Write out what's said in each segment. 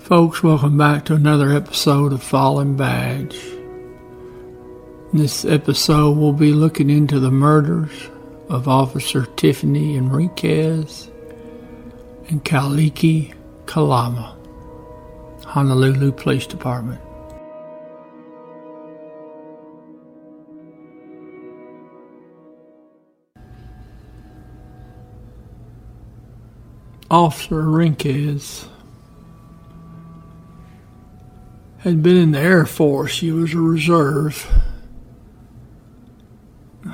Folks, welcome back to another episode of Fallen Badge. In this episode, we'll be looking into the murders of Officer Tiffany Enriquez and Kaulike Kalama, Honolulu Police Department. Officer Enriquez had been in the Air Force. She was a reserve.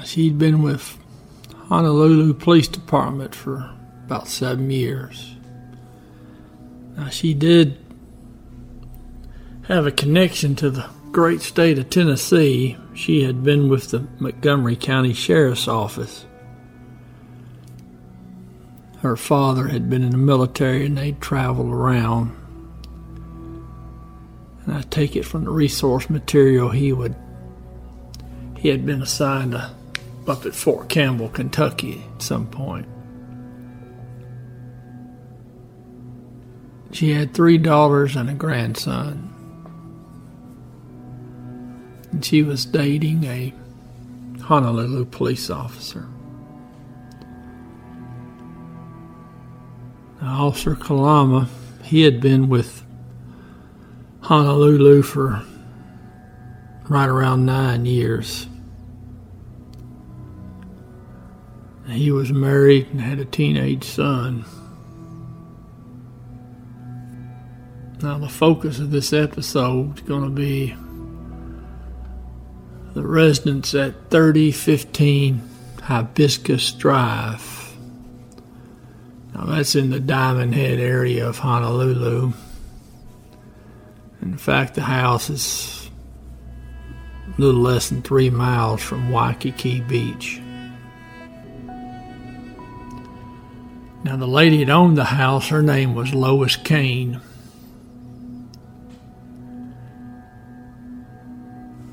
She'd been with Honolulu Police Department for about seven years. Now, she did have a connection to the great state of Tennessee. She had been with the Montgomery County Sheriff's Office. Her father had been in the military and they'd traveled around and I take it from the resource material he would he had been assigned to, up at Fort Campbell, Kentucky at some point. She had three daughters and a grandson. And she was dating a Honolulu police officer. Now, Officer Kalama, he had been with Honolulu for right around nine years. He was married and had a teenage son. Now, the focus of this episode is going to be the residents at 3015 Hibiscus Drive. Now, that's in the Diamond Head area of Honolulu. In fact, the house is a little less than three miles from Waikiki Beach. Now, the lady that owned the house, her name was Lois Kane.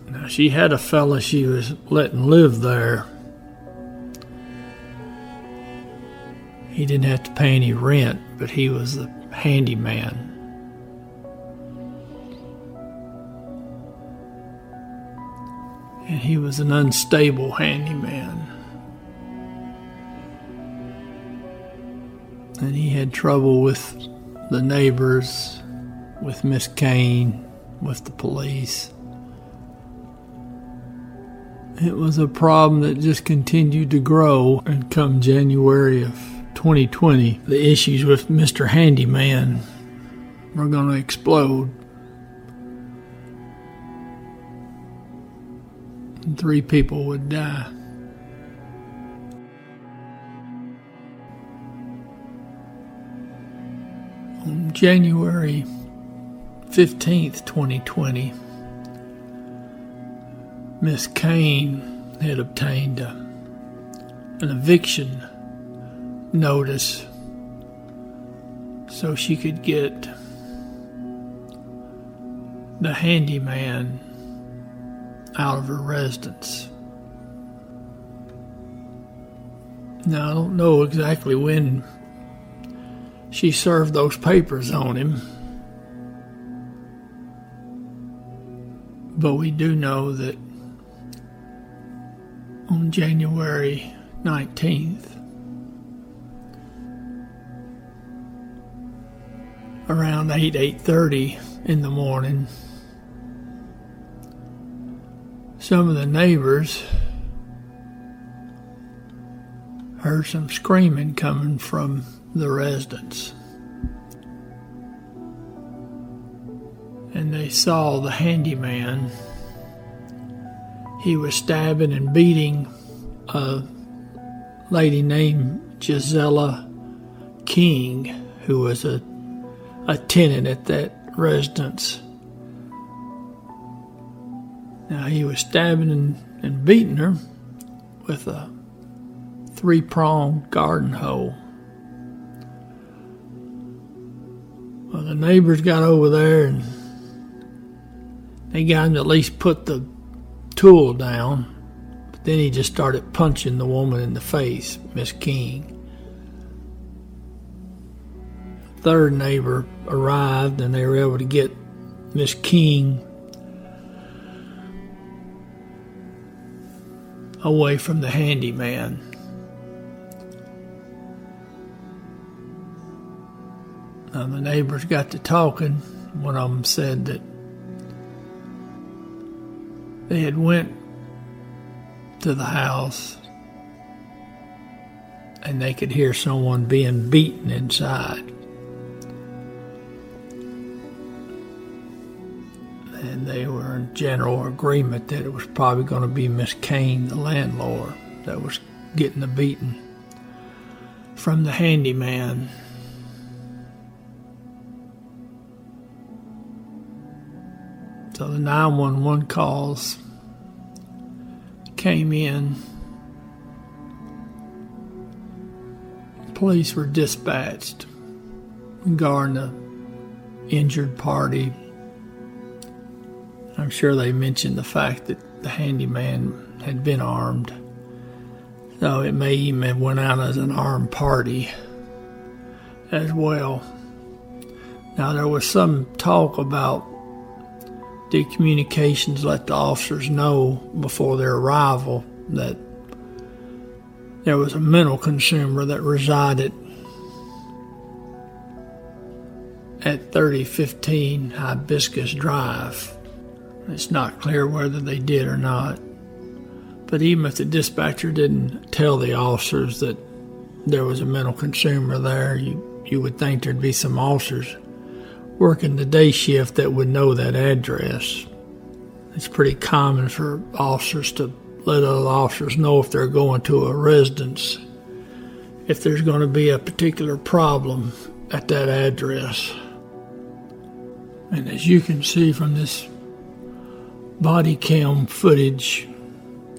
Now, she had a fella she was letting live there. He didn't have to pay any rent, but he was the handyman. And he was an unstable handyman. And he had trouble with the neighbors, with Miss Kane, with the police. It was a problem that just continued to grow, and come January of 2020, the issues with Mr. Handyman were going to explode. And three people would die. On January 15th, 2020, Miss Kane had obtained a, an eviction notice so she could get the handyman out of her residence. Now, I don't know exactly when she served those papers on him, but we do know that on January 19th, around 8 8:30 in the morning some of the neighbors heard some screaming coming from the residents. And they saw the handyman. He was stabbing and beating a lady named Gisela King, who was a, a tenant at that residence. Now he was stabbing and, and beating her with a three pronged garden hoe. Well, the neighbors got over there and they got him to at least put the tool down. But then he just started punching the woman in the face, Miss King. third neighbor arrived and they were able to get Miss King away from the handyman. Now the neighbors got to talking. One of them said that they had went to the house and they could hear someone being beaten inside. They were in general agreement that it was probably going to be Miss Kane, the landlord, that was getting the beating from the handyman. So the 911 calls came in. Police were dispatched regarding the injured party. I'm sure they mentioned the fact that the handyman had been armed. So it may even have went out as an armed party as well. Now there was some talk about the communications let the officers know before their arrival that there was a mental consumer that resided at 3015 Hibiscus Drive. It's not clear whether they did or not. But even if the dispatcher didn't tell the officers that there was a mental consumer there, you, you would think there'd be some officers working the day shift that would know that address. It's pretty common for officers to let other officers know if they're going to a residence, if there's going to be a particular problem at that address. And as you can see from this body cam footage,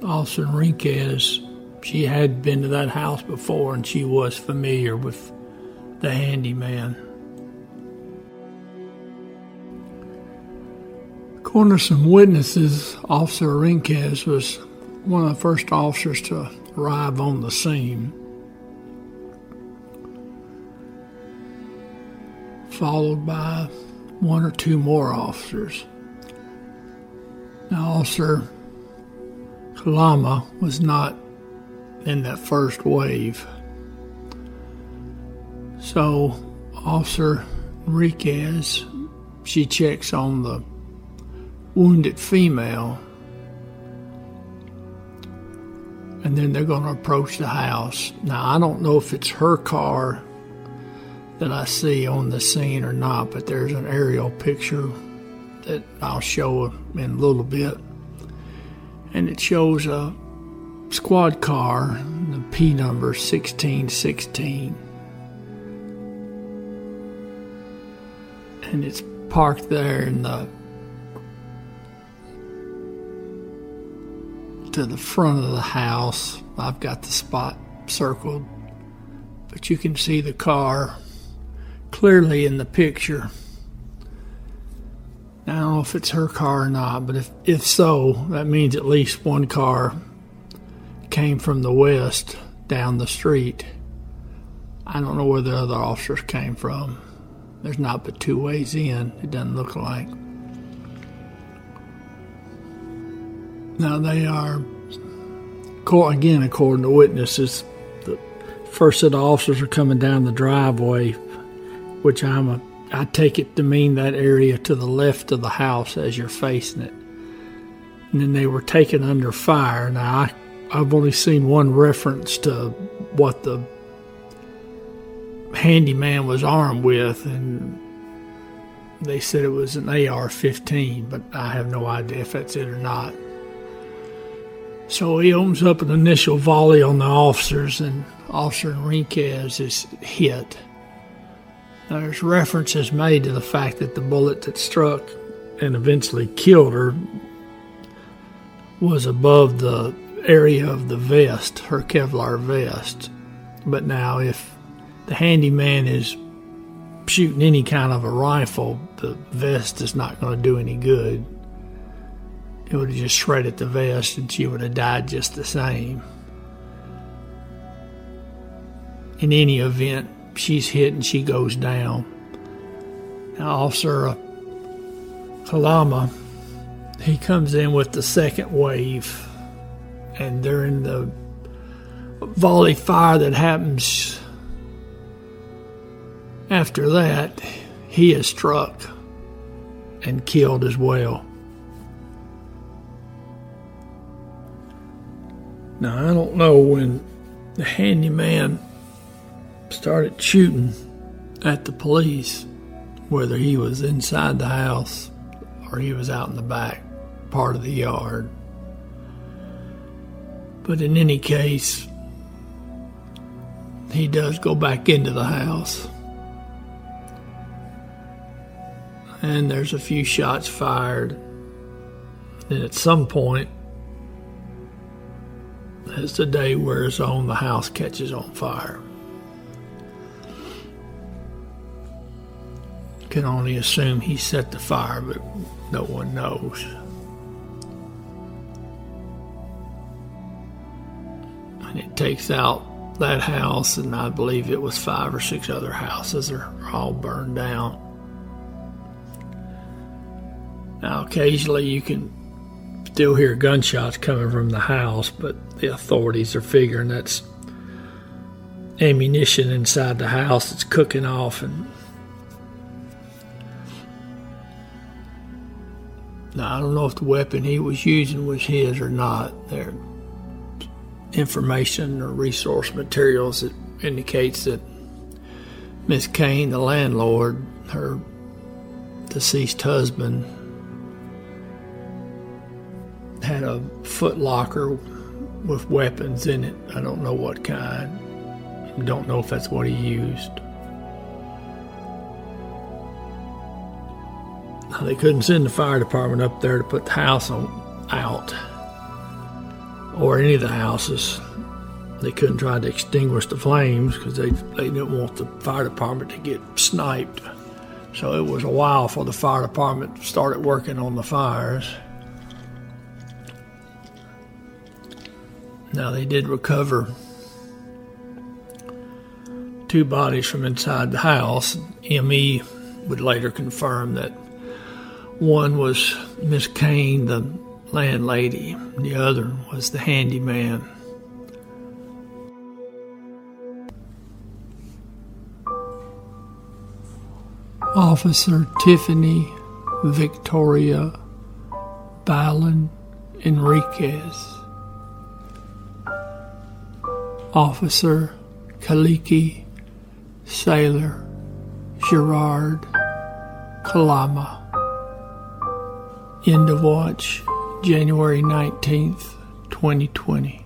Officer Enriquez, she had been to that house before and she was familiar with the handyman. According to some witnesses, Officer Enriquez was one of the first officers to arrive on the scene. Followed by one or two more officers. Now, Officer Kalama was not in that first wave. So, Officer Enriquez, she checks on the wounded female. And then they're going to approach the house. Now, I don't know if it's her car that I see on the scene or not, but there's an aerial picture that I'll show in a little bit. And it shows a squad car, the P number 1616. And it's parked there in the to the front of the house. I've got the spot circled, but you can see the car clearly in the picture. I don't know if it's her car or not, but if, if so, that means at least one car came from the west down the street. I don't know where the other officers came from. There's not but two ways in, it doesn't look like. Now they are, again, according to witnesses, the first set of officers are coming down the driveway, which I'm a, I take it to mean that area to the left of the house as you're facing it. And then they were taken under fire. Now I, I've only seen one reference to what the handyman was armed with, and they said it was an AR-15, but I have no idea if that's it or not. So he opens up an initial volley on the officers, and Officer Enriquez is hit. There's references made to the fact that the bullet that struck and eventually killed her was above the area of the vest, her Kevlar vest. But now, if the handyman is shooting any kind of a rifle, the vest is not going to do any good it would have just shredded the vest and she would have died just the same. In any event, she's hit and she goes down. Now, Officer Kalama, he comes in with the second wave, and during the volley fire that happens after that, he is struck and killed as well. Now, I don't know when the handyman started shooting at the police, whether he was inside the house or he was out in the back part of the yard. But in any case, he does go back into the house. And there's a few shots fired. And at some point, as the day wears on, the house catches on fire. Can only assume he set the fire, but no one knows. And it takes out that house, and I believe it was five or six other houses are all burned down. Now, occasionally you can still hear gunshots coming from the house, but the authorities are figuring that's ammunition inside the house that's cooking off and now I don't know if the weapon he was using was his or not. There information or resource materials that indicates that Miss Kane, the landlord, her deceased husband, had a foot locker with weapons in it. I don't know what kind. Don't know if that's what he used. They couldn't send the fire department up there to put the house on out or any of the houses. They couldn't try to extinguish the flames because they, they didn't want the fire department to get sniped. So it was a while for the fire department started working on the fires. Now they did recover two bodies from inside the house. ME would later confirm that one was Miss Kane, the landlady. The other was the handyman. Officer Tiffany Victoria Balan Enriquez. Officer Kaulike Sailor Gerard Kalama. End of watch. January 19th, 2020.